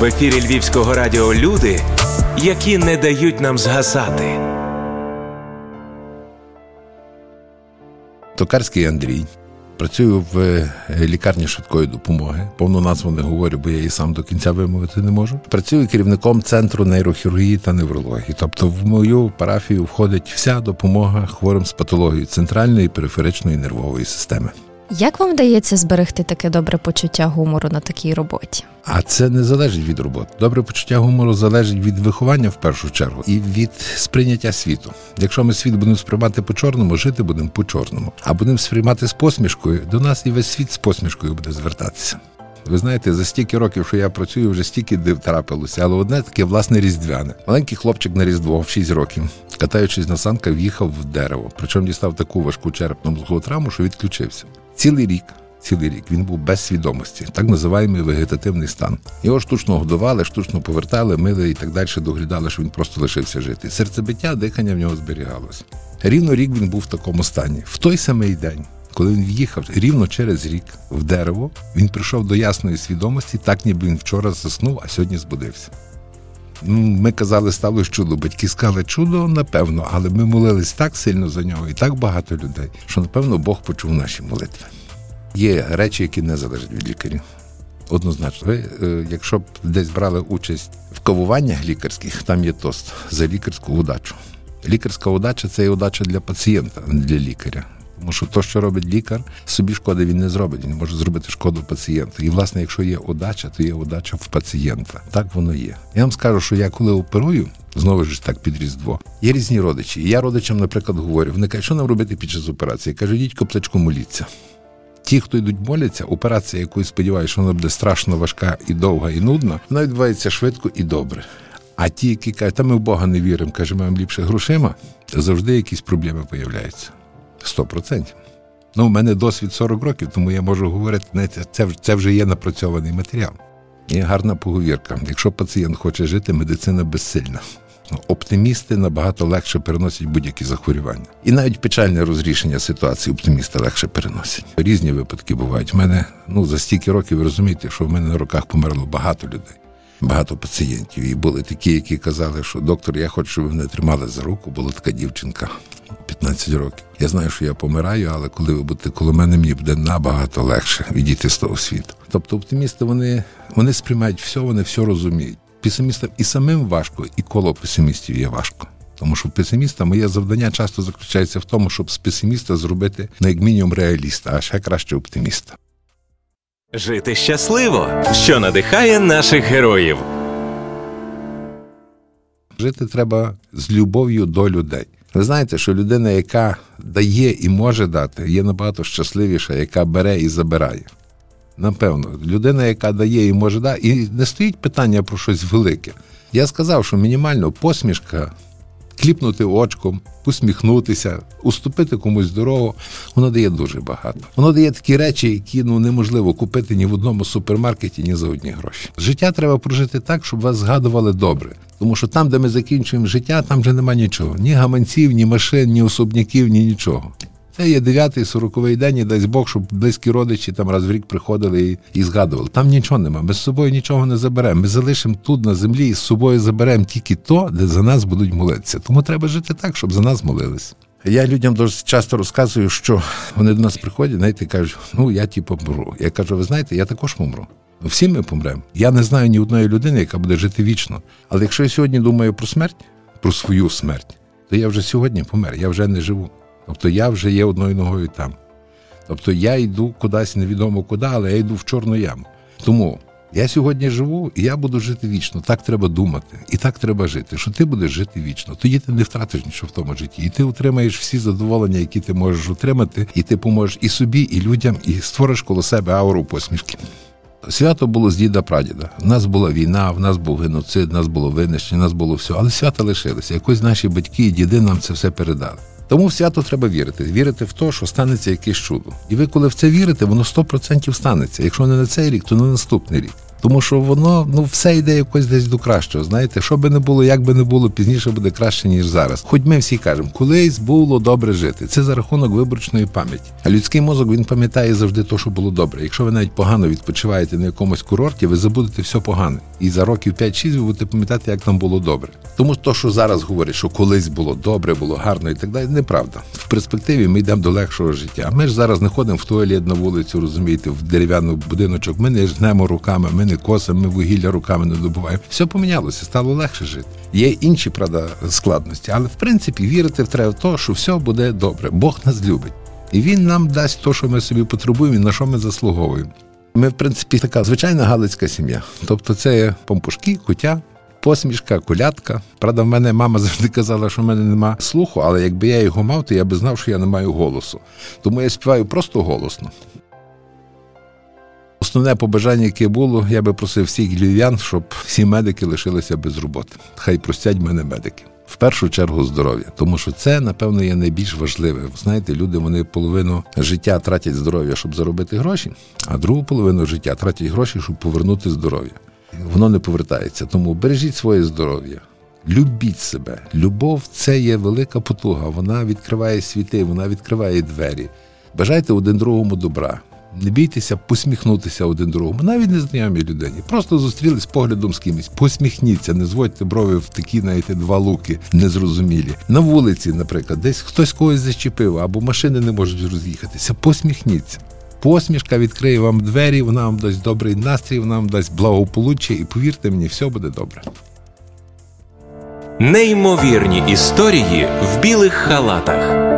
В ефірі Львівського радіо люди, які не дають нам згасати. Токарський Андрій. Працюю в е, лікарні швидкої допомоги. Повну назву не говорю, бо я її сам до кінця вимовити не можу. Працюю керівником центру нейрохірургії та неврології. Тобто, в мою парафію входить вся допомога хворим з патологією центральної і периферичної нервової системи. Як вам вдається зберегти таке добре почуття гумору на такій роботі? А це не залежить від роботи. Добре почуття гумору залежить від виховання в першу чергу і від сприйняття світу. Якщо ми світ будемо сприймати по чорному, жити будемо по чорному. А будемо сприймати з посмішкою, до нас і весь світ з посмішкою буде звертатися. Ви знаєте, за стільки років, що я працюю, вже стільки див трапилося, але одне таке власне різдвяне. Маленький хлопчик на різдво в 6 років, катаючись на санках, в'їхав в дерево. Причому дістав таку важку черепно мозгову травму, що відключився. Цілий рік. Цілий рік він був без свідомості, так називаємо вегетативний стан. Його штучно годували, штучно повертали, мили і так далі, доглядали, що він просто лишився жити. Серцебиття, дихання в нього зберігалось. Рівно рік він був в такому стані. В той самий день, коли він в'їхав рівно через рік в дерево, він прийшов до ясної свідомості, так ніби він вчора заснув, а сьогодні збудився. Ну, Ми казали, сталося чудо. Батьки сказали, чудо, напевно, але ми молились так сильно за нього і так багато людей, що напевно Бог почув наші молитви. Є речі, які не залежать від лікарів. Однозначно, ви, е, якщо б десь брали участь в кавуваннях лікарських, там є тост за лікарську удачу. Лікарська удача це і удача для пацієнта, а не для лікаря. Тому що то, що робить лікар, собі шкоди він не зробить, він може зробити шкоду пацієнту. І, власне, якщо є удача, то є удача в пацієнта. Так воно є. Я вам скажу, що я коли оперую, знову ж так під різдво, є різні родичі. І я родичам, наприклад, говорю, вони кажуть, що нам робити під час операції? Я кажу, йдіть коплечку моліться. Ті, хто йдуть моляться, операція, яку сподіваюся, що вона буде страшно важка і довга, і нудна, вона відбувається швидко і добре. А ті, які кажуть, та ми в Бога не віримо, каже, ми ліпше грошима, завжди якісь проблеми появляються. Сто процентів. Ну, у мене досвід 40 років, тому я можу говорити, знаєте, це, це вже є напрацьований матеріал. Є гарна поговірка. Якщо пацієнт хоче жити, медицина безсильна. Оптимісти набагато легше переносять будь-які захворювання. І навіть печальне розрішення ситуації оптимісти легше переносять. Різні випадки бувають. У мене ну за стільки років ви розумієте, що в мене на руках померло багато людей, багато пацієнтів. І були такі, які казали, що доктор, я хочу, щоб ви мене тримали за руку. Була така дівчинка. 15 років. Я знаю, що я помираю, але коли ви будете коло мене, мені буде набагато легше відійти з того світу. Тобто оптимісти вони вони сприймають все, вони все розуміють. Песимістам і самим важко, і коло песимістів є важко. Тому що песиміста моє завдання часто заключається в тому, щоб з песиміста зробити на як мінімум реаліста, а ще краще оптиміста. Жити щасливо, що надихає наших героїв. Жити треба з любов'ю до людей. Ви знаєте, що людина, яка дає і може дати, є набагато щасливіша, яка бере і забирає. Напевно, людина, яка дає і може дати, і не стоїть питання про щось велике. Я сказав, що мінімально посмішка, кліпнути очком, посміхнутися, уступити комусь дорогу, воно дає дуже багато. Воно дає такі речі, які ну неможливо купити ні в одному супермаркеті, ні за одні гроші. Життя треба прожити так, щоб вас згадували добре. Тому що там, де ми закінчуємо життя, там вже нема нічого. Ні гаманців, ні машин, ні особняків, ні нічого. Це є дев'ятий сороковий день, і дасть Бог, щоб близькі родичі там раз в рік приходили і і згадували. Там нічого нема. Ми з собою нічого не заберемо. Ми залишимо тут на землі і з собою заберемо тільки то, де за нас будуть молитися. Тому треба жити так, щоб за нас молились. Я людям дуже часто розказую, що вони до нас приходять, знаєте, кажуть, ну я типу помру. Я кажу, ви знаєте, я також помру. Всі ми помремо. Я не знаю ні одної людини, яка буде жити вічно. Але якщо я сьогодні думаю про смерть, про свою смерть, то я вже сьогодні помер, я вже не живу. Тобто я вже є одною ногою там. Тобто я йду кудись невідомо куди, але я йду в чорну яму. Тому я сьогодні живу і я буду жити вічно. Так треба думати, і так треба жити. Що ти будеш жити вічно. Тоді ти не втратиш нічого в тому житті. І ти отримаєш всі задоволення, які ти можеш отримати, і ти поможеш і собі, і людям, і створиш коло себе ауру посмішки. Свято було з діда прадіда. У нас була війна, в нас був геноцид, в нас було винищення, в нас було все. Але свято лишилося. Якось наші батьки і діди нам це все передали. Тому в свято треба вірити. Вірити в те, що станеться якесь чудо. І ви, коли в це вірите, воно 100% станеться. Якщо не на цей рік, то на наступний рік. Тому що воно ну все йде якось десь до кращого. Знаєте, що би не було, як би не було, пізніше буде краще ніж зараз. Хоч ми всі кажемо, колись було добре жити. Це за рахунок виборчної пам'яті. А людський мозок він пам'ятає завжди те, що було добре. Якщо ви навіть погано відпочиваєте на якомусь курорті, ви забудете все погане. І за років 5-6 ви будете пам'ятати, як там було добре. Тому то, що зараз говорять, що колись було добре, було гарно і так далі, неправда. В перспективі ми йдемо до легшого життя. Ми ж зараз не ходимо в туалет на вулицю, розумієте, в дерев'яний будиночок. Ми не жнемо руками, ми не косимо, ми вугілля руками не добуваємо. Все помінялося, стало легше жити. Є інші правда складності, але в принципі вірити треба в те, що все буде добре. Бог нас любить. І він нам дасть те, що ми собі потребуємо, і на що ми заслуговуємо. Ми, в принципі, така звичайна галицька сім'я. Тобто, це помпушки, кутя, посмішка, колядка. Правда, в мене мама завжди казала, що в мене нема слуху, але якби я його мав, то я би знав, що я не маю голосу. Тому я співаю просто голосно. Основне побажання, яке було, я би просив всіх львів'ян, щоб всі медики лишилися без роботи. Хай простять мене медики. В першу чергу здоров'я, тому що це, напевно, є найбільш важливе. Знаєте, люди вони половину життя тратять здоров'я, щоб заробити гроші, а другу половину життя тратять гроші, щоб повернути здоров'я. Воно не повертається. Тому бережіть своє здоров'я, любіть себе. Любов це є велика потуга. Вона відкриває світи, вона відкриває двері. Бажайте один другому добра. Не бійтеся посміхнутися один другому, навіть незнайомій людині. Просто зустрілись поглядом з кимось. Посміхніться, не зводьте брови в такі, знаєте, два луки незрозумілі. На вулиці, наприклад, десь хтось когось зачепив, або машини не можуть роз'їхатися. Посміхніться. Посмішка відкриє вам двері, вона вам дасть добрий настрій, вона вам дасть благополуччя, і повірте мені, все буде добре. Неймовірні історії в білих халатах.